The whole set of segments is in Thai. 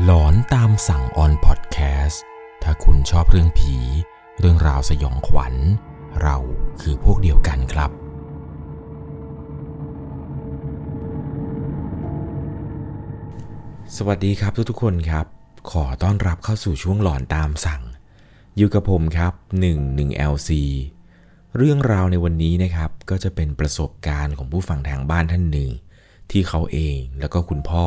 หลอนตามสั่งออนพอดแคสต์ถ้าคุณชอบเรื่องผี เรื่องราวสยองขวัญ เราคือพวกเดียวกันครับ สวัสดีครับทุกๆคนครับ ขอต้อนรับเข้าสู่ช่วงหลอนตามสั่ง อยู่กับผมครับ1 1 LC เรื่องราวในวันนี้นะครับ ก็จะเป็นประสบการณ์ของผู้ฟังทางบ้านท่านหนึ่ง ที่เขาเองแล้วก็คุณพ่อ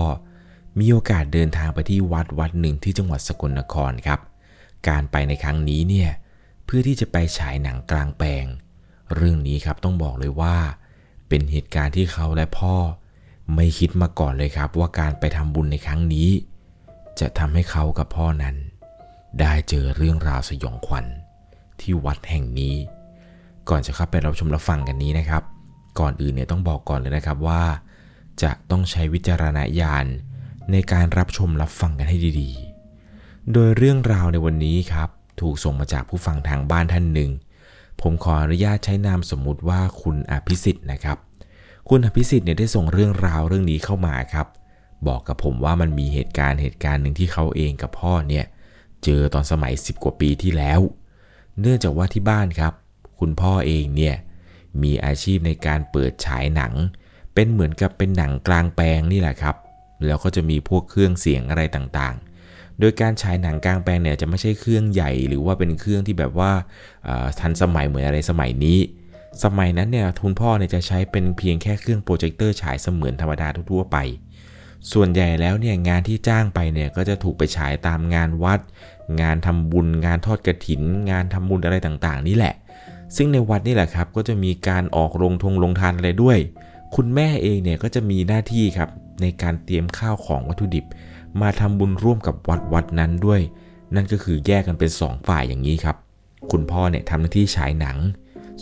มีโอกาสเดินทางไปที่วัดวัดหนึ่งที่จังหวัดสกลนครครับ การไปในครั้งนี้เนี่ยเพื่อที่จะไปฉายหนังกลางแปลง เรื่องนี้ครับต้องบอกเลยว่า เป็นเหตุการณ์ที่เขาและพ่อ ไม่คิดมาก่อนเลยครับ ว่าการไปทำบุญในครั้งนี้ จะทำให้เขากับพ่อนั้น ได้เจอเรื่องราวสยองขวัญที่วัดแห่งนี้ ก่อนจะเข้าไปรับชมรับฟังกันนี้นะครับ ก่อนอื่นเนี่ยต้องบอกก่อนเลยนะครับว่า จะต้องใช้วิจารณญาณ ในการรับชมรับฟังกันให้ดีๆ โดยเรื่องราวในวันนี้ครับ ถูกส่งมาจากผู้ฟังทางบ้านท่านหนึ่ง ผมขออนุญาตใช้นามสมมุติว่าคุณอภิสิทธิ์นะครับ คุณอภิสิทธิ์เนี่ยได้ส่งเรื่องราวเรื่องนี้เข้ามาครับ บอกกับผมว่ามันมีเหตุการณ์เหตุการณ์หนึ่งที่เขาเองกับพ่อเนี่ยเจอตอนสมัย 10 กว่าปีที่แล้ว เนื่องจากว่าที่บ้านครับ คุณพ่อเองเนี่ยมีอาชีพในการเปิดฉายหนัง เป็นเหมือนกับเป็นหนังกลางแปลงนี่แหละครับ แล้วก็จะมีพวกเครื่องเสียงอะไรต่างๆ โดยการฉายหนังกลางแปลงเนี่ยจะไม่ใช่เครื่องใหญ่หรือว่าเป็นเครื่องที่แบบว่าทันสมัยเหมือนอะไรสมัยนี้ สมัยนั้นเนี่ยทุนพ่อเนี่ยจะใช้เป็นเพียงแค่เครื่องโปรเจคเตอร์ฉายเสมือนธรรมดาทั่วไป ส่วนใหญ่แล้วเนี่ยงานที่จ้างไปเนี่ยก็จะถูกไปฉายตามงานวัด งานทำบุญ งานทอดกระถิน งานทำบุญอะไรต่างๆ นี่แหละ ซึ่งในวัดนี่แหละครับก็จะมีการออกโรงทงลงทานอะไรด้วย คุณแม่เองเนี่ยก็จะมีหน้าที่ครับในการเตรียมข้าวของวัตถุดิบ มาทำบุญร่วมกับวัดวัดนั้นด้วย นั่นก็คือแยกกันเป็น 2 ฝ่ายอย่างนี้ครับ คุณพ่อเนี่ยทำหน้าที่ฉายหนัง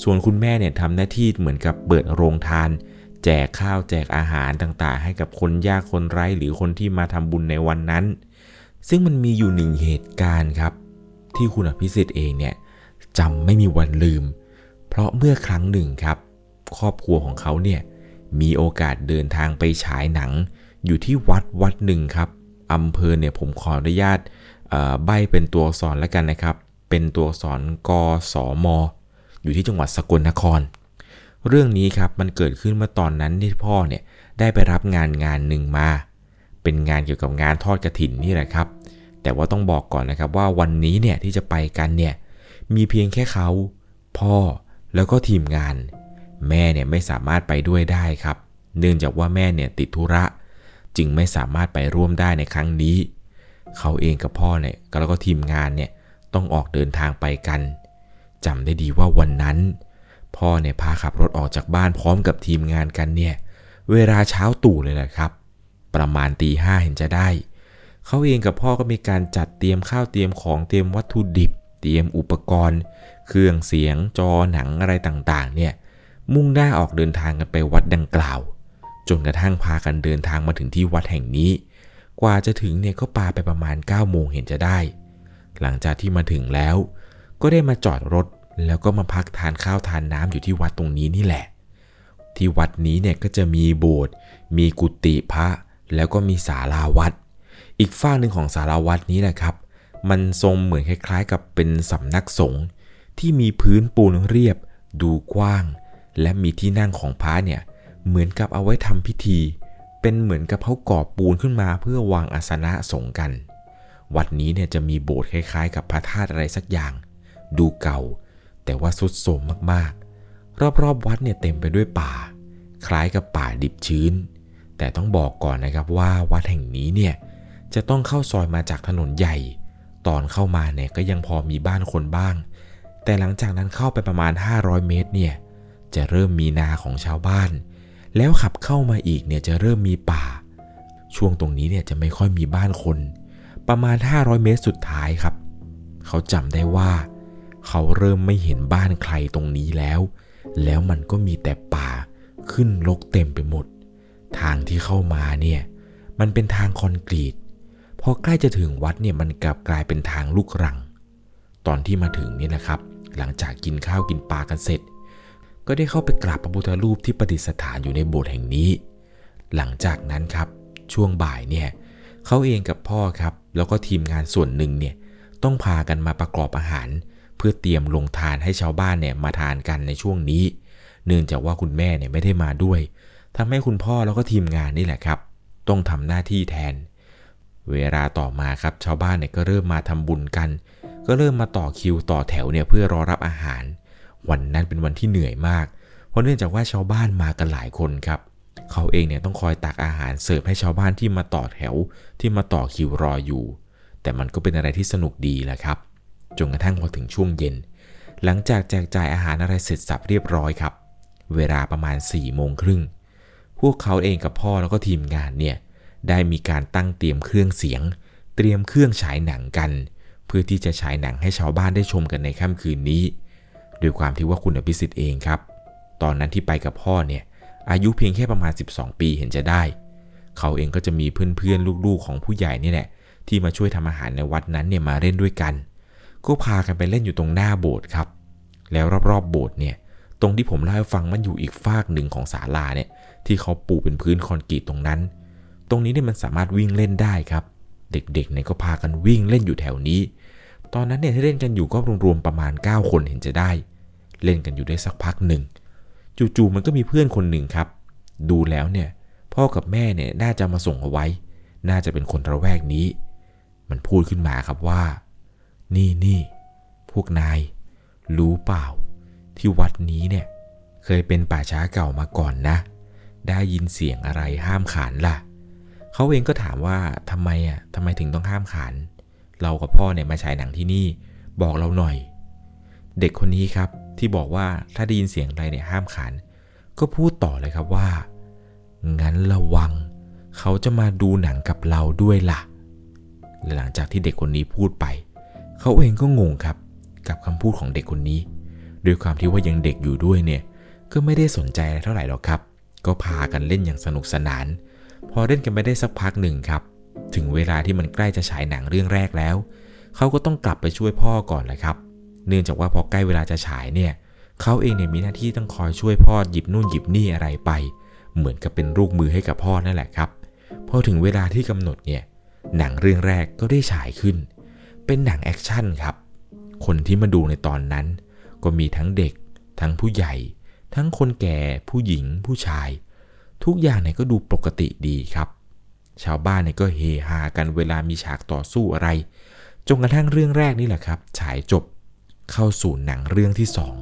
ส่วนคุณแม่เนี่ยทำหน้าที่เหมือนกับเปิดโรงทาน แจกข้าวแจกอาหารต่างๆ ให้กับคนยากคนไร้หรือคนที่มาทำบุญในวันนั้น ซึ่งมันมีอยู่หนึ่งเหตุการณ์ครับ ที่คุณอภิสิทธิ์เองเนี่ยจำไม่มีวันลืม เพราะเมื่อครั้งหนึ่งครับ ครอบครัวของเขาเนี่ย มีโอกาสเดินทางไปฉายหนัง อยู่ที่วัดวัดหนึ่งครับอำเภอเนี่ยผมขออนุญาตใบเป็นตัวสอักษรแล้วกันนะครับ เป็นตัวสอักษรกสมอยู่ที่จังหวัดสกลนคร เรื่องนี้ครับมันเกิดขึ้นเมื่อตอนนั้นที่พ่อเนี่ยได้ไปรับงานงานหนึ่งมา เป็นงานเกี่ยวกับงานทอดกระถินนี่แหละครับ แต่ว่าต้องบอกก่อนนะครับว่าวันนี้เนี่ยที่จะไปกันเนี่ยมีเพียงแค่เขา พ่อแล้วก็ทีมงาน แม่เนี่ยไม่สามารถไปด้วยได้ครับ เนื่องจากว่าแม่เนี่ยติดธุระ จึงไม่สามารถไปร่วมได้ในครั้งนี้ เขาเองกับพ่อเนี่ยแล้วก็ทีมงานเนี่ยต้องออกเดินทางไปกันจำได้ดีว่าวันนั้น พ่อเนี่ยพาขับรถออกจากบ้านพร้อมกับทีมงานกันเนี่ยเวลาเช้าตู่เลยแหละครับ ประมาณตีห้าเห็นจะได้ เขาเองกับพ่อก็มีการจัดเตรียมข้าวเตรียมของเตรียมวัตถุดิบ เตรียมอุปกรณ์ เครื่องเสียงจอหนังอะไรต่างๆเนี่ย มุ่งหน้าออกเดินทางกันไปวัดดังกล่าว จนกระทั่งพากันเดินทางมาถึงที่วัดแห่งนี้ กว่าจะถึงเนี่ยก็ปาไปประมาณ9โมงเห็นจะได้ หลังจากที่มาถึงแล้ว ก็ได้มาจอดรถแล้วก็มาพักทานข้าวทานน้ำอยู่ที่วัดตรงนี้นี่แหละ ที่วัดนี้เนี่ยก็จะมีโบสถ์มีกุฏิพระ แล้วก็มีศาลาวัด อีกฝั่งหนึ่งของศาลาวัดนี้แหละครับ มันทรงเหมือนคล้ายๆ กับเป็นสำนักสงฆ์ที่มีพื้นปูนเรียบ ดูกว้าง และมีที่นั่งของพระเนี่ยเหมือนกับเอาไว้ทำพิธี เป็นเหมือนกับเขาก่อปูนขึ้นมาเพื่อวางอาสนะสงกัน วัดนี้เนี่ยจะมีโบสถ์คล้ายๆ กับพระธาตุอะไรสักอย่าง ดูเก่า แต่ว่าสุดโทรมมากๆ รอบๆวัดเนี่ยเต็มไปด้วยป่า คล้ายกับป่าดิบชื้น แต่ต้องบอกก่อนนะครับว่าวัดแห่งนี้เนี่ยจะต้องเข้าซอยมาจากถนนใหญ่ ตอนเข้ามาเนี่ยก็ยังพอมีบ้านคนบ้าง แต่หลังจากนั้นเข้าไปประมาณ 500 เมตรเนี่ย จะเริ่มมีนาของชาวบ้าน แล้วขับเข้ามาอีกเนี่ยจะเริ่มมีป่า ช่วงตรงนี้เนี่ยจะไม่ค่อยมีบ้านคน ประมาณ 500 เมตรสุดท้ายครับ เขาจำได้ว่า เขาเริ่มไม่เห็นบ้านใครตรงนี้แล้ว แล้วมันก็มีแต่ป่าขึ้นรกเต็มไปหมด ทางที่เข้ามาเนี่ยมันเป็นทางคอนกรีตพอใกล้จะถึงวัดเนี่ยมันกลับกลายเป็นทางลูกรัง ตอนที่มาถึงเนี่ยนะครับ หลังจากกินข้าวกินปลากันเสร็จ ก็ได้เข้าไปกราบพระพุทธรูปที่ประดิษฐานอยู่ในโบสถ์แห่งนี้ หลังจากนั้นครับ ช่วงบ่ายเนี่ยเขาเองกับพ่อครับ แล้วก็ทีมงานส่วนหนึ่งเนี่ยต้องพากันมาประกอบอาหาร เพื่อเตรียมลงทานให้ชาวบ้านเนี่ยมาทานกันในช่วงนี้ เนื่องจากว่าคุณแม่เนี่ยไม่ได้มาด้วยทำให้คุณพ่อแล้วก็ทีมงานนี่แหละครับ ต้องทำหน้าที่แทน เวลาต่อมาครับชาวบ้านเนี่ยก็เริ่มมาทำบุญกัน ก็เริ่มมาต่อคิวต่อแถวเนี่ยเพื่อรอรับอาหาร วันนั้นเป็นวันที่เหนื่อยมาก เพราะเนื่องจากว่าชาวบ้านมากันหลายคนครับ เขาเองเนี่ยต้องคอยตักอาหารเสิร์ฟให้ชาวบ้านที่มาต่อแถวที่มาต่อคิวรออยู่ แต่มันก็เป็นอะไรที่สนุกดีแหละครับ จนกระทั่งพอถึงช่วงเย็น หลังจากแจกจ่ายอาหารอะไรเสร็จสับเรียบร้อยครับ เวลาประมาณ4ี่โมงครึ่ง พวกเขาเองกับพ่อแล้วก็ทีมงานเนี่ยได้มีการตั้งเตรียมเครื่องเสียง เตรียมเครื่องฉายหนังกัน เพื่อที่จะฉายหนังให้ชาวบ้านได้ชมกันในค่ำคืนนี้ โดยความที่ว่าคุณอภิสิทธิ์เองครับ ตอนนั้นที่ไปกับพ่อเนี่ยอายุเพียงแค่ประมาณ 12 ปีเห็นจะได้ เขาเองก็จะมีเพื่อนๆลูกๆของผู้ใหญ่นี่แหละที่มาช่วยทำอาหารในวัดนั้นเนี่ยมาเล่นด้วยกัน ก็พากันไปเล่นอยู่ตรงหน้าโบสถ์ครับ แล้วรอบๆโบสถ์เนี่ยตรงที่ผมเล่าให้ฟังมันอยู่อีกฟากหนึ่งของศาลาเนี่ยที่เขาปูเป็นพื้นคอนกรีตตรงนั้น ตรงนี้เนี่ยมันสามารถวิ่งเล่นได้ครับ เด็กๆเนี่ยก็พากันวิ่งเล่นอยู่แถวนี้ ตอนนั้นเนี่ยที่เล่นกันอยู่ก็รวมๆประมาณ 9 คนเห็นจะได้ เล่นกันอยู่ได้สักพักหนึ่งจู่ๆมันก็มีเพื่อนคนหนึ่งครับ ดูแล้วเนี่ย พ่อกับแม่เนี่ยน่าจะมาส่งเอาไว้ น่าจะเป็นคนระแวกนี้ มันพูดขึ้นมาครับว่า นี่นี่พวกนาย รู้เปล่า ที่วัดนี้เนี่ย เคยเป็นป่าช้าเก่ามาก่อนนะ ได้ยินเสียงอะไรห้ามขานล่ะเขาเองก็ถามว่าทำไมอะทำไมถึงต้องห้ามขาน เรากับพ่อเนี่ยมาฉายหนังที่นี่ บอกเราหน่อย เด็กคนนี้ครับ ที่บอกว่าถ้าได้ยินเสียงอะไรเนี่ยห้ามขาน ก็พูดต่อเลยครับว่า งั้นระวัง เขาจะมาดูหนังกับเราด้วยล่ะ หลังจากที่เด็กคนนี้พูดไป เขาเองก็งงครับ กับคำพูดของเด็กคนนี้ ด้วยความที่ว่ายังเด็กอยู่ด้วยเนี่ย ก็ไม่ได้สนใจอะไรเท่าไหร่หรอกครับ ก็พากันเล่นอย่างสนุกสนาน พอเล่นกันไปได้สักพักหนึ่งครับ ถึงเวลาที่มันใกล้จะฉายหนังเรื่องแรกแล้ว เขาก็ต้องกลับไปช่วยพ่อก่อนแหละครับ เนื่องจากว่าพอใกล้เวลาจะฉายเนี่ยเขาเองเนี่ยมีหน้าที่ต้องคอยช่วยพ่อหยิบนู่นหยิบนี่อะไรไป เหมือนกับเป็นลูกมือให้กับพ่อนั่นแหละครับพอถึงเวลาที่กำหนดเนี่ยหนังเรื่องแรกก็ได้ฉายขึ้น เป็นหนังแอคชั่นครับคนที่มาดูในตอนนั้น ก็มีทั้งเด็ก ทั้งผู้ใหญ่ ทั้งคนแก่ผู้หญิงผู้ชาย ทุกอย่างเนี่ยก็ดูปกติดีครับ ชาวบ้านเนี่ยก็เฮฮากันเวลามีฉากต่อสู้อะไรจนกระทั่งเรื่องแรกนี่แหละครับ ฉายจบ เข้าสู่หนังเรื่องที่สอง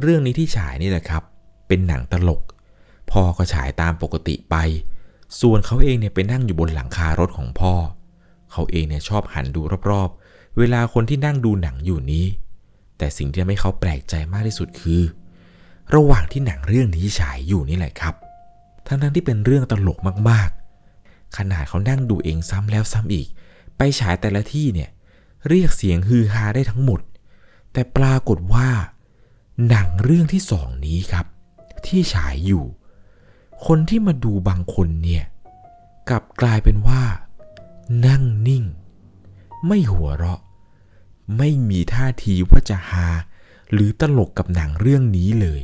เรื่องนี้ที่ฉายนี่แหละครับ เป็นหนังตลก พ่อก็ฉายตามปกติไป ส่วนเขาเองเนี่ยไปนั่งอยู่บนหลังคารถของพ่อ เขาเองเนี่ยชอบหันดูรอบๆ เวลาคนที่นั่งดูหนังอยู่นี้ แต่สิ่งที่ทำให้เขาแปลกใจมากที่สุดคือ ระหว่างที่หนังเรื่องนี้ฉายอยู่นี่แหละครับ ทั้งทั้งที่เป็นเรื่องตลกมากๆ ขนาดเขานั่งดูเองซ้ำแล้วซ้ำอีก ไปฉายแต่ละที่เนี่ยเรียกเสียงฮือฮาได้ทั้งหมด แต่ปรากฏว่า หนังเรื่องที่สองนี้ครับ ที่ฉายอยู่ คนที่มาดูบางคนเนี่ยกลับกลายเป็นว่า นั่งนิ่ง ไม่หัวเราะ ไม่มีท่าทีว่าจะฮาหรือตลกกับหนังเรื่องนี้เลย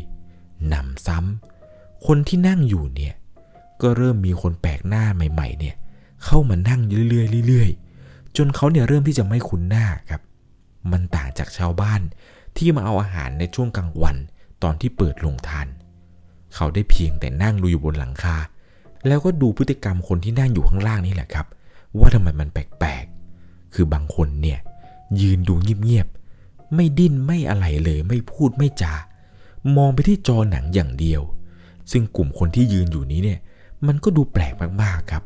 หนำซ้ำคนที่นั่งอยู่เนี่ยก็เริ่มมีคนแปลกหน้าใหม่ ๆ เนี่ย เข้ามานั่งเรื่อยๆเรื่อยๆจนเขาเนี่ยเริ่มที่จะไม่คุ้นหน้าครับ มันต่างจากชาวบ้านที่มาเอาอาหารในช่วงกลางวันตอนที่เปิดโรงทาน เขาได้เพียงแต่นั่งดูอยู่บนหลังคา แล้วก็ดูพฤติกรรมคนที่นั่งอยู่ข้างล่างนี่แหละครับ ว่าทำไมมันแปลกๆ คือบางคนเนี่ยยืนดูเงียบๆ ไม่ดิ้นไม่อะไรเลยไม่พูดไม่จา มองไปที่จอหนังอย่างเดียว ซึ่งกลุ่มคนที่ยืนอยู่นี้เนี่ย มันก็ดูแปลกมากๆครับ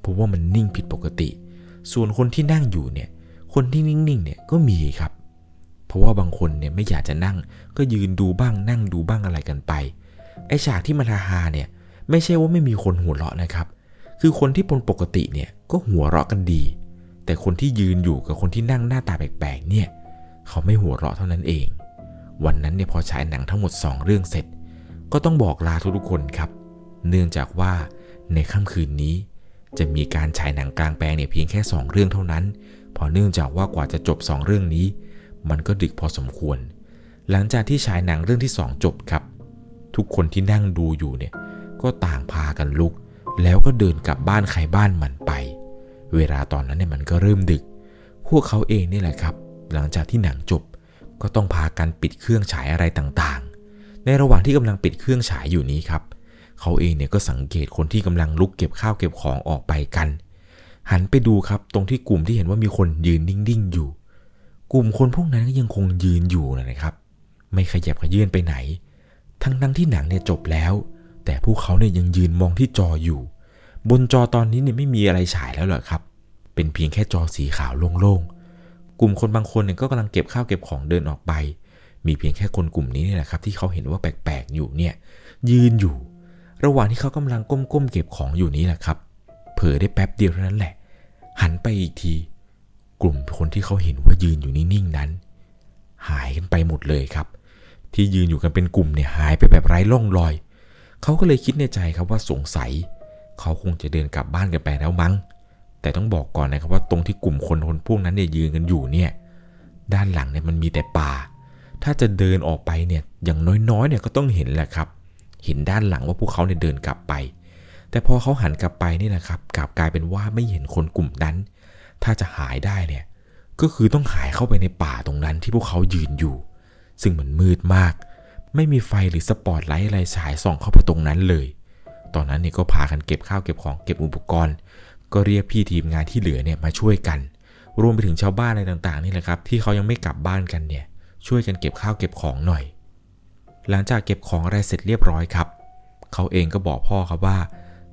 เพราะว่ามันนิ่งผิดปกติ ส่วนคนที่นั่งอยู่เนี่ย คนที่นิ่งๆเนี่ยก็มีครับ เพราะว่าบางคนเนี่ยไม่อยากจะนั่ง ก็ยืนดูบ้างนั่งดูบ้างอะไรกันไปไอฉากที่มันฮาๆเนี่ยไม่ใช่ว่าไม่มีคนหัวเราะนะครับ คือคนที่ปนปกติเนี่ยก็หัวเราะกันดี แต่คนที่ยืนอยู่กับคนที่นั่งหน้าตาแปลกๆเนี่ยเขาไม่หัวเราะเท่านั้นเอง วันนั้นเนี่ยพอฉายหนังทั้งหมด 2 เรื่องเสร็จ ก็ต้องบอกลาทุกๆคนครับ เนื่องจากว่าในค่ำคืนนี้ จะมีการฉายหนังกลางแปลงเนี่ยเพียงแค่ 2 เรื่องเท่านั้น พอเนื่องจากว่ากว่าจะจบ 2 เรื่องนี้ มันก็ดึกพอสมควร หลังจากที่ฉายหนังเรื่องที่ 2 จบครับ ทุกคนที่นั่งดูอยู่เนี่ย ก็ต่างพากันลุก แล้วก็เดินกลับบ้านใครบ้านมันไป เวลาตอนนั้นเนี่ยมันก็เริ่มดึก พวกเขาเองนี่แหละครับ หลังจากที่หนังจบ ก็ต้องพากันปิดเครื่องฉายอะไรต่างๆ ในระหว่างที่กำลังปิดเครื่องฉายอยู่นี้ครับ เขาเองเนี่ยก็สังเกตคนที่กำลังลุกเก็บข้าวเก็บของออกไปกัน หันไปดูครับตรงที่กลุ่มที่เห็นว่ามีคนยืนนิ่งๆอยู่ กลุ่มคนพวกนั้นก็ยังคงยืนอยู่นะครับ ไม่ขยับขยื่นไปไหน ทั้งทั้งที่หนังเนี่ยจบแล้ว แต่พวกเขาเนี่ยยังยืนมองที่จออยู่ บนจอตอนนี้เนี่ยไม่มีอะไรฉายแล้วหรอครับ เป็นเพียงแค่จอสีขาวโล่งๆกลุ่มคนบางคนเนี่ยก็กำลังเก็บข้าวเก็บของเดินออกไป มีเพียงแค่คนกลุ่มนี้นี่แหละครับ ที่เขาเห็นว่าแปลกๆอยู่เนี่ยยืนอยู่ ระหว่างที่เขากำลังก้มๆเก็บของอยู่นี้แหละครับเลอได้แป๊บเดียวเท่านั้นแหละ หันไปอีกที กลุ่มคนที่เขาเห็นว่ายืนอยู่นิ่งๆนั้น หายกันไปหมดเลยครับ ที่ยืนอยู่กันเป็นกลุ่มเนี่ยหายไปแบบไร้ร่องรอย เขาก็เลยคิดในใจครับว่าสงสัย เขาคงจะเดินกลับบ้านกันไปแล้วมั้ง แต่ต้องบอกก่อนนะครับว่าตรงที่กลุ่มคนคนพวกนั้นเนี่ยยืนกันอยู่เนี่ย ด้านหลังเนี่ยมันมีแต่ป่า ถ้าจะเดินออกไปเนี่ยอย่างน้อยๆเนี่ยก็ต้องเห็นแหละครับ เห็นด้านหลังว่าพวกเขาเนี่ยเดินกลับไป แต่พอเขาหันกลับไปนี่แหละครับกลับกลายเป็นว่าไม่เห็นคนกลุ่มนั้น ถ้าจะหายได้เนี่ยก็คือต้องหายเข้าไปในป่าตรงนั้นที่พวกเขายืนอยู่ ซึ่งมันมืดมาก ไม่มีไฟหรือสปอตไลท์อะไรฉายส่องเข้าไปตรงนั้นเลย ตอนนั้นเนี่ยก็พากันเก็บข้าวเก็บของเก็บอุปกรณ์ ก็เรียกพี่ทีมงานที่เหลือเนี่ยมาช่วยกัน รวมไปถึงชาวบ้านอะไรต่างๆนี่แหละครับที่เขายังไม่กลับบ้านกันเนี่ยช่วยกันเก็บข้าวเก็บของหน่อย หลังจากเก็บของอะไรเสร็จเรียบร้อยครับ เขาเองก็บอกพ่อครับว่า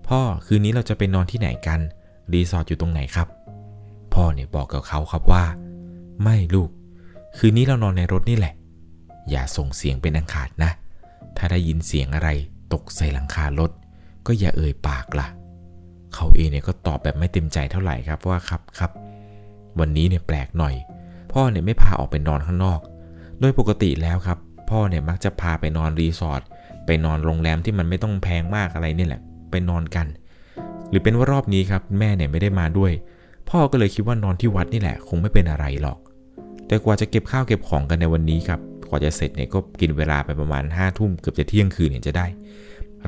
พ่อคืนนี้เราจะไปนอนที่ไหนกัน รีสอร์ทอยู่ตรงไหนครับ พ่อเนี่ยบอกกับเขาครับว่า ไม่ลูก คืนนี้เรานอนในรถนี่แหละ อย่าส่งเสียงเป็นอังขาดนะ ถ้าได้ยินเสียงอะไรตกใส่หลังคารถ ก็อย่าเอ่ยปากละ่ะ เขาเองเนี่ยก็ตอบแบบไม่เต็มใจเท่าไหร่ครับว่าครับครับวันนี้เนี่ยแปลกหน่อย พ่อเนี่ยไม่พาออกไปนอนข้างนอก โดยปกติแล้วครับ พ่อเนี่ยมักจะพาไปนอนรีสอร์ทไปนอนโรงแรมที่มันไม่ต้องแพงมากอะไรนี่แหละ ไปนอนกัน หรือเป็นว่ารอบนี้ครับแม่เนี่ยไม่ได้มาด้วย พ่อก็เลยคิดว่านอนที่วัดนี่แหละ คงไม่เป็นอะไรหรอก แต่กว่าจะเก็บข้าวเก็บของกันในวันนี้ครับกว่าจะเสร็จเนี่ยก็กินเวลาไปประมาณ5้าทุ่มเกือบจะเที่ยงคืนเนี่ยจะได้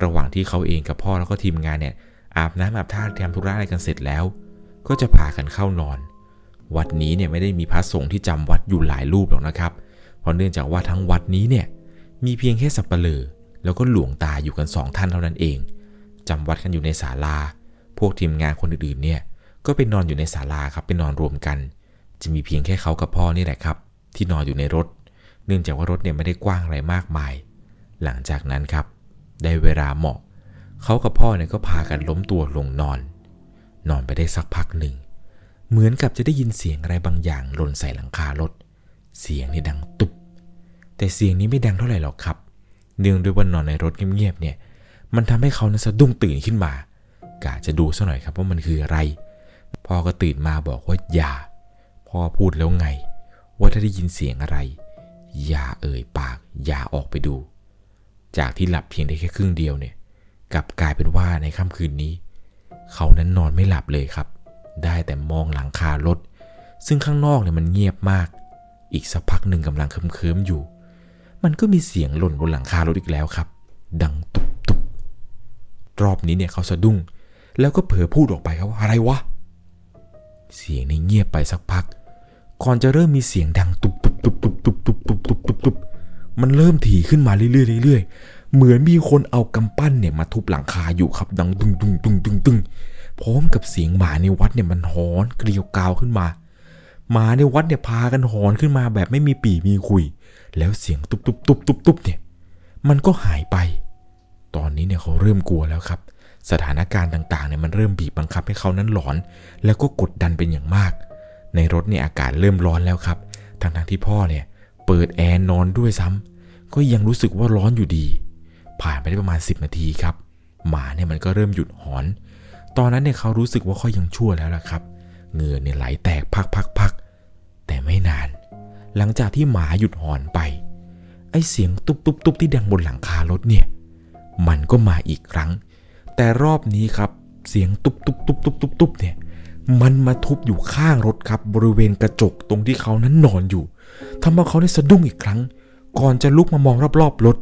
ระหว่างที่เขาเองกับพ่อแล้วก็ทีมงานเนี่ยอาบน้ำอาบท่าทำธุระอะไรกันเสร็จแล้ว ก็จะพากันเข้านอน วัดนี้เนี่ยไม่ได้มีพระสงฆ์ที่จำวัดอยู่หลายรูปหรอกนะครับ เพราะเนื่องจากว่าทั้งวัดนี้เนี่ยมีเพียงแค่สับปะเลอแล้วก็หลวงตาอยู่กันสองท่านเท่านั้นเอง จำวัดกันอยู่ในศาลา พวกทีมงานคนอื่นๆเนี่ยก็ไปนอนอยู่ในศาลาครับไปนอนรวมกัน จะมีเพียงแค่เขากับพ่อนี่แหละครับ ที่นอนอยู่ในรถ เนื่องจากว่ารถเนี่ยไม่ได้กว้างอะไรมากมาย หลังจากนั้นครับ ได้เวลาเหมาะ เขากับพ่อเนี่ยก็พากันล้มตัวลงนอน นอนไปได้สักพักหนึ่ง เหมือนกับจะได้ยินเสียงอะไรบางอย่างหล่นใส่หลังคารถ เสียงนี่ดังตุบแต่เสียงนี้ไม่ดังเท่าไหร่หรอกครับ เนื่องด้วยว่านอนในรถเงียบๆเนี่ย มันทำให้เขานั้นสะดุ้งตื่นขึ้นมากะจะดูซะหน่อยครับว่ามันคืออะไร พ่อก็ตื่นมาบอกว่าอย่า พ่อพูดแล้วไง ว่าถ้าได้ยินเสียงอะไร อย่าเอ่ยปาก อย่าออกไปดู จากที่หลับเพียงได้แค่ครึ่งเดียวเนี่ย กลับกลายเป็นว่าในค่ำคืนนี้ เขานั้นนอนไม่หลับเลยครับ ได้แต่มองหลังคารถ ซึ่งข้างนอกเนี่ยมันเงียบมาก อีกสักพักหนึ่งกำลังเคิมๆอยู่ มันก็มีเสียงหล่นบนหลังคารถอีกแล้วครับ ดังตุบตุบ รอบนี้เนี่ยเขาสะดุ้ง แล้วก็เผลอพูดออกไปครับว่าอะไรวะ เสียงในเงียบไปสักพัก ก่อนจะเริ่มมีเสียงดังตุบตุบตุบตุบตุบตุบตุบตุบตุบตุบมันเริ่มถี่ขึ้นมาเรื่อยๆเรื่อยๆเหมือนมีคนเอากำปั้นเนี่ยมาทุบหลังคาอยู่ครับดังตึงตึงตึงตึงตึงพร้อมกับเสียงหมาในวัดเนี่ยมันหอนเกลียวกาวขึ้นมาหมาในวัดเนี่ยพากันหอนขึ้นมาแบบไม่มีปีมีคุย แล้วเสียงตุบตุบตุบตุบตุบเนี่ย มันก็หายไป ตอนนี้เนี่ยเขาเริ่มกลัวแล้วครับ สถานการณ์ต่างๆเนี่ยมันเริ่มบีบบังคับให้เขานั้นหลอน แล้วก็กดดันเป็นอย่างมาก ในรถเนี่ยอากาศเริ่มร้อนแล้วครับทั้งๆที่พ่อเนี่ยเปิดแอร์นอนด้วยซ้ำก็ยังรู้สึกว่าร้อนอยู่ดี ผ่านไปได้ประมาณ 10 นาทีครับ หมาเนี่ยมันก็เริ่มหยุดหอน ตอนนั้นเนี่ยเขารู้สึกว่าเขายังชั่วแล้วล่ะครับเหงื่อเนี่ยไหลแตกพักๆๆแต่ไม่นาน หลังจากที่หมาหยุดหอนไปไอเสียงตุบตุบตุบที่ดังบนหลังคารถเนี่ย มันก็มาอีกครั้ง แต่รอบนี้ครับ เสียงตุบตุบตุบตุบตุบตุบเนี่ย มันมาทุบอยู่ข้างรถครับ บริเวณกระจกตรงที่เขานั้นนอนอยู่ทำให้เขาได้สะดุ้งอีกครั้ง ก่อนจะลุกมามองรอบๆรถ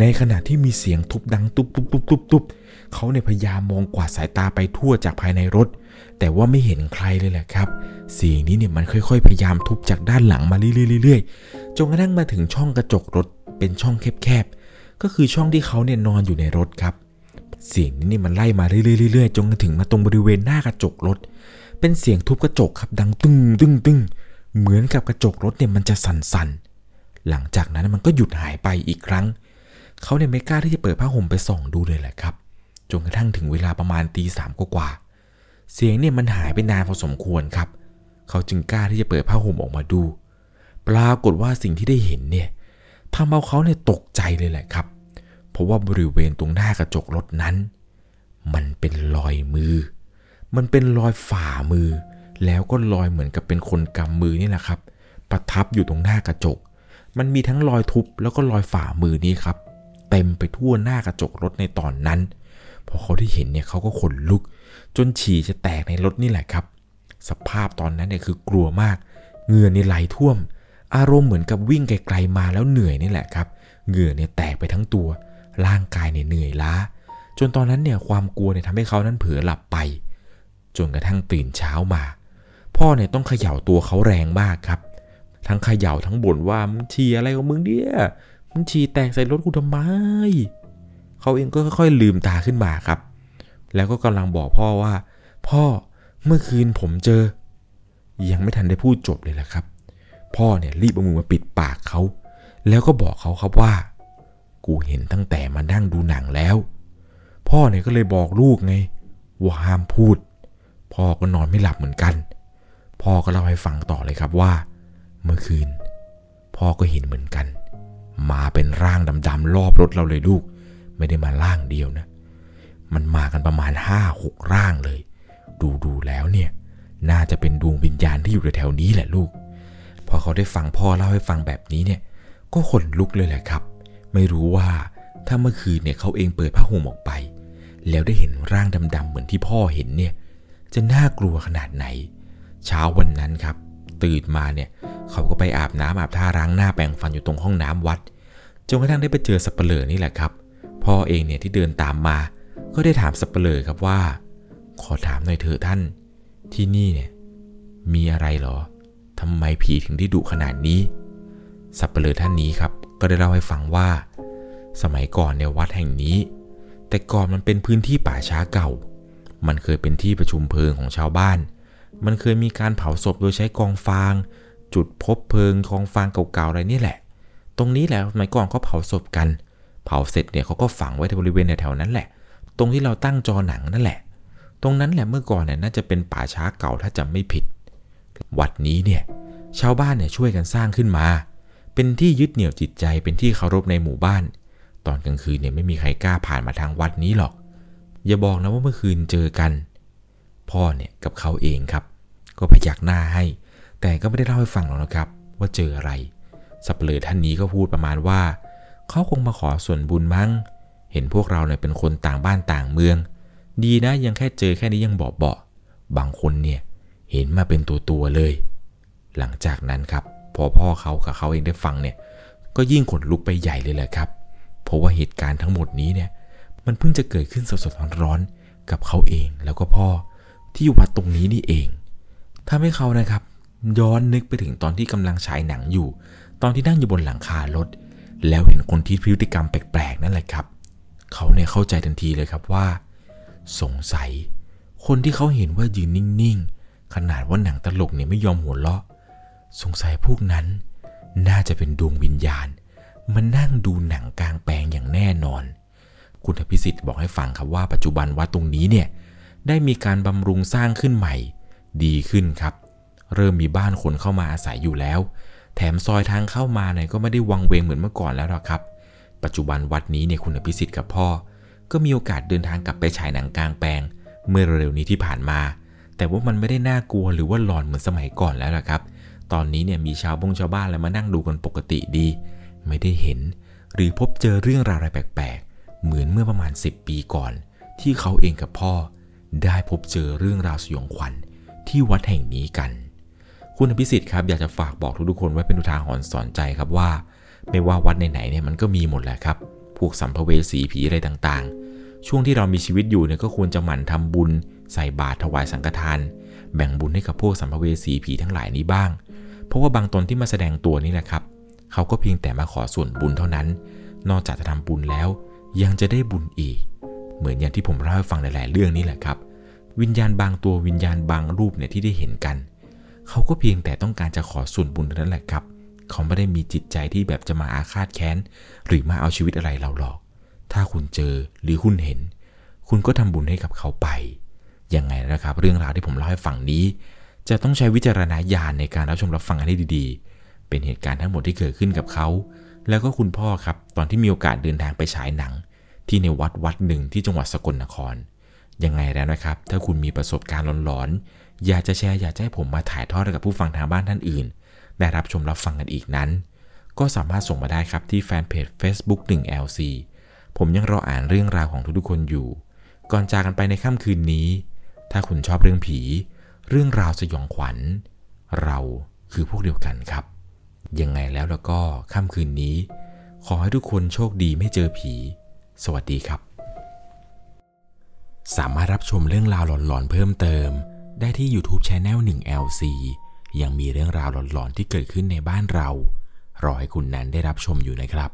ในขณะที่มีเสียงทุบดังตุบตุบตุบตุบตุบเขาเนี่ยพยายามมองกวาดสายตาไปทั่วจากภายในรถ แต่ว่าไม่เห็นใครเลยแหละครับ เสียงนี้เนี่ยมันค่อยๆ พยายามทุบจากด้านหลังมาเรื่อยๆๆจนกระทั่งมาถึงช่องกระจกรถเป็นช่องแคบๆ ก็คือช่องที่เขาเนี่ยนอนอยู่ในรถครับ เสียงนี้นี่มันไล่มาเรื่อยๆจนกระถึงมาตรงบริเวณหน้ากระจกรถ เป็นเสียงทุบกระจกครับดังตึ้งตึ้งตึ้งเหมือนกับกระจกรถเนี่ยมันจะสั่นๆ หลังจากนั้นมันก็หยุดหายไปอีกครั้ง เขาเนี่ยไม่กล้าที่จะเปิดผ้าห่มไปส่องดูเลยแหละครับ จนกระทั่งถึงเวลาประมาณตีสามกว่าๆเสียงเนี่ยมันหายไปนานพอสมควรครับ เขาจึงกล้าที่จะเปิดผ้าห่มออกมาดู ปรากฏว่าสิ่งที่ได้เห็นเนี่ย ทำเอาเขาเนี่ยตกใจเลยแหละครับ เพราะว่าบริเวณตรงหน้ากระจกรถนั้น มันเป็นรอยมือ มันเป็นรอยฝ่ามือ แล้วก็รอยเหมือนกับเป็นคนกำมือนี่แหละครับ ประทับอยู่ตรงหน้ากระจก มันมีทั้งรอยทุบแล้วก็รอยฝ่ามือนี้ครับ เต็มไปทั่วหน้ากระจกรถในตอนนั้น พอเขาได้เห็นเนี่ยเขาก็ขนลุก จนฉี่จะแตกในรถนี่แหละครับ สภาพตอนนั้นเนี่ยคือกลัวมาก เงื่อนี่ไหลท่วม อารมณ์เหมือนกับวิ่งไกลๆมาแล้วเหนื่อยนี่แหละครับเหงื่อเนี่ยแตกไปทั้งตัว ร่างกายเนี่ยเหนื่อยล้า จนตอนนั้นเนี่ยความกลัวเนี่ยทำให้เขานั้นเผลอหลับไป จนกระทั่งตื่นเช้ามา พ่อเนี่ยต้องเขย่าตัวเขาแรงมากครับ ทั้งเขย่าทั้งบ่นว่ามึงฉี่อะไรของมึงเนี่ยมึงฉี่แตกใส่รถกูทำไมเขาเองก็ค่อยๆลืมตาขึ้นมาครับ แล้วก็กำลังบอกพ่อว่า พ่อเมื่อคืนผมเจอ ยังไม่ทันได้พูดจบเลยแหละครับ พ่อเนี่ยรีบเอามือมาปิดปากเขา แล้วก็บอกเขาครับว่า กูเห็นตั้งแต่มานั่งดูหนังแล้ว พ่อเนี่ยก็เลยบอกลูกไงว่าห้ามพูด พ่อก็นอนไม่หลับเหมือนกัน พ่อก็เล่าให้ฟังต่อเลยครับว่า เมื่อคืน พ่อก็เห็นเหมือนกัน มาเป็นร่างดำๆรอบรถเราเลยลูก ไม่ได้มาร่างเดียวนะ มันมากันประมาณห้าหกร่างเลย ดูดูแล้วเนี่ย น่าจะเป็นดวงวิญญาณที่อยู่แถวๆนี้แหละลูก พอเขาได้ฟังพ่อเล่าให้ฟังแบบนี้เนี่ย ก็ขนลุกเลยแหละครับ ไม่รู้ว่าถ้าเมื่อคืนเนี่ยเขาเองเปิดผ้าห่มออกไป แล้วได้เห็นร่างดำๆเหมือนที่พ่อเห็นเนี่ย จะน่ากลัวขนาดไหน เช้าวันนั้นครับ ตื่นมาเนี่ยเขาก็ไปอาบน้ำอาบท่าล้างหน้าแปรงฟันอยู่ตรงห้องน้ำวัดจนกระทั่งได้ไปเจอสับเปลือนี่แหละครับ พ่อเองเนี่ยที่เดินตามมา ก็ได้ถามสับเปลือครับว่า ขอถามหน่อยเถอะท่าน ที่นี่เนี่ย มีอะไรหรอ ทำไมผีถึงได้ดุขนาดนี้ สับเปลือท่านนี้ครับ ก็ได้เล่าให้ฟังว่า สมัยก่อนเนี่ยวัดแห่งนี้ แต่ก่อนมันเป็นพื้นที่ป่าช้าเก่า มันเคยเป็นที่ประชุมเพลิงของชาวบ้าน มันเคยมีการเผาศพโดยใช้กองฟาง จุดพบเพลิงกองฟางเก่าๆอะไรนี่แหละ ตรงนี้แหละสมัยก่อนก็เผาศพกัน เผาเสร็จเนี่ยเขาก็ฝังไว้ที่บริเวณแถวๆนั้นแหละ ตรงที่เราตั้งจอหนังนั่นแหละ ตรงนั้นแหละเมื่อก่อนเนี่ยน่าจะเป็นป่าช้าเก่าถ้าจำไม่ผิด วัดนี้เนี่ยชาวบ้านเนี่ยช่วยกันสร้างขึ้นมา เป็นที่ยึดเหนี่ยวจิตใจเป็นที่เคารพในหมู่บ้าน ตอนกลางคืนเนี่ยไม่มีใครกล้าผ่านมาทางวัดนี้หรอก อย่าบอกนะว่าเมื่อคืนเจอกัน พ่อเนี่ยกับเขาเองครับ ก็พยักหน้าให้ แต่ก็ไม่ได้เล่าให้ฟังหรอกนะครับ ว่าเจออะไรสับเปลือท่านนี้ก็พูดประมาณว่า เขาคงมาขอส่วนบุญมั้ง เห็นพวกเราเนี่ยเป็นคนต่างบ้านต่างเมือง ดีนะยังแค่เจอแค่นี้ยังบอกเบาบางคนเนี่ย เห็นมาเป็นตัวตัวเลย หลังจากนั้นครับ พอพ่อเขากับเขาเองได้ฟังเนี่ย ก็ยิ่งขนลุกไปใหญ่เลยแหละครับ เพราะว่าเหตุการณ์ทั้งหมดนี้เนี่ย มันเพิ่งจะเกิดขึ้นสดๆร้อนๆกับเขาเองแล้วก็พ่อที่วัดตรงนี้นี่เองทำให้เขานะครับ ย้อนนึกไปถึงตอนที่กำลังฉายหนังอยู่ ตอนที่นั่งอยู่บนหลังคารถ แล้วเห็นคนที่พฤติกรรมแปลกๆนั่นแหละครับ เขาเนี่ยเข้าใจทันทีเลยครับว่า สงสัย คนที่เขาเห็นว่ายืนนิ่งๆ ขนาดว่าหนังตลกเนี่ยไม่ยอมหัวเราะ สงสัยพวกนั้น น่าจะเป็นดวงวิญญาณ มันนั่งดูหนังกลางแปลงอย่างแน่นอน คุณอภิสิทธิ์บอกให้ฟังครับว่าปัจจุบันวัดตรงนี้เนี่ย ได้มีการบำรุงสร้างขึ้นใหม่ ดีขึ้นครับ เริ่มมีบ้านคนเข้ามาอาศัยอยู่แล้ว แถมซอยทางเข้ามาเนี่ยก็ไม่ได้วังเวงเหมือนเมื่อก่อนแล้วหรอกครับ ปัจจุบันวัดนี้เนี่ยคุณอภิสิทธิ์กับพ่อ ก็มีโอกาสเดินทางกลับไปฉายหนังกลางแปลง เมื่อเร็วๆนี้ที่ผ่านมา แต่ว่ามันไม่ได้น่ากลัวหรือว่าหลอนเหมือนสมัยก่อนแล้วล่ะครับ ตอนนี้เนี่ยมีชาวบงชาวบ้านอะไรมานั่งดูกันปกติดี ไม่ได้เห็น หรือพบเจอเรื่องราวอะไรแปลกๆ เหมือนเมื่อประมาณ 10 ปีก่อน ที่เขาเองกับพ่อ ได้พบเจอเรื่องราวสยองขวัญที่วัดแห่งนี้กัน คุณอภิสิทธิ์ครับอยากจะฝากบอกทุกๆคนไว้เป็นอุทาหรณ์สอนใจครับว่า ไม่ว่าวัดไหนๆเนี่ยมันก็มีหมดแหละครับพวกสัมภเวสีผีอะไรต่างๆ ช่วงที่เรามีชีวิตอยู่เนี่ยก็ควรจะหมั่นทำบุญ ใส่บาตรถวายสังฆทาน แบ่งบุญให้กับพวกสัมภเวสีผีทั้งหลายนี้บ้าง เพราะว่าบางตนที่มาแสดงตัวนี่แหละครับ เขาก็เพียงแต่มาขอส่วนบุญเท่านั้น นอกจากจะทำบุญแล้ว ยังจะได้บุญอีก เหมือนอย่างที่ผมเล่าให้ฟังหลาย ๆ เรื่องนี้แหละครับ วิญญาณบางตัววิญญาณบางรูปเนี่ยที่ได้เห็นกัน เขาก็เพียงแต่ต้องการจะขอส่วนบุญเท่านั้นแหละครับ เขาไม่ได้มีจิตใจที่แบบจะมาอาฆาตแค้น หรือมาเอาชีวิตอะไรเราหรอก ถ้าคุณเจอหรือคุณเห็น คุณก็ทำบุญให้กับเขาไป ยังไงนะครับ เรื่องราวที่ผมเล่าให้ฟังนี้ จะต้องใช้วิจารณญาณในการรับชมรับฟังกันให้ดีๆ เป็นเหตุการณ์ทั้งหมดที่เกิดขึ้นกับเขา แล้วก็คุณพ่อครับ ตอนที่มีโอกาสเดินทางไปฉายหนัง ที่ในวัดวัดหนึ่งที่จังหวัดสกลนคร ยังไงแล้วนะครับ ถ้าคุณมีประสบการณ์หลอนๆ อยากจะแชร์อยากจะให้ผมมาถ่ายทอดให้กับผู้ฟังทางบ้านท่านอื่น ได้รับชมรับฟังกันอีกนั้น ก็สามารถส่งมาได้ครับที่แฟนเพจ Facebook 1 LC ผมยังรออ่านเรื่องราวของทุกๆคนอยู่ ก่อนจากกันไปในค่ำคืนนี้ ถ้าคุณชอบเรื่องผี เรื่องราวสยองขวัญ เราคือพวกเดียวกันครับ ยังไงแล้วแล้วก็ค่ำคืนนี้ ขอให้ทุกคนโชคดีไม่เจอผี สวัสดีครับ สามารถรับชมเรื่องราวหลอนๆเพิ่มเติม ได้ที่ YouTube c h anel 1 LC ยังมีเรื่องราวหลอนๆที่เกิดขึ้นในบ้านเรา รอให้คุณนันได้รับชมอยู่นะครับ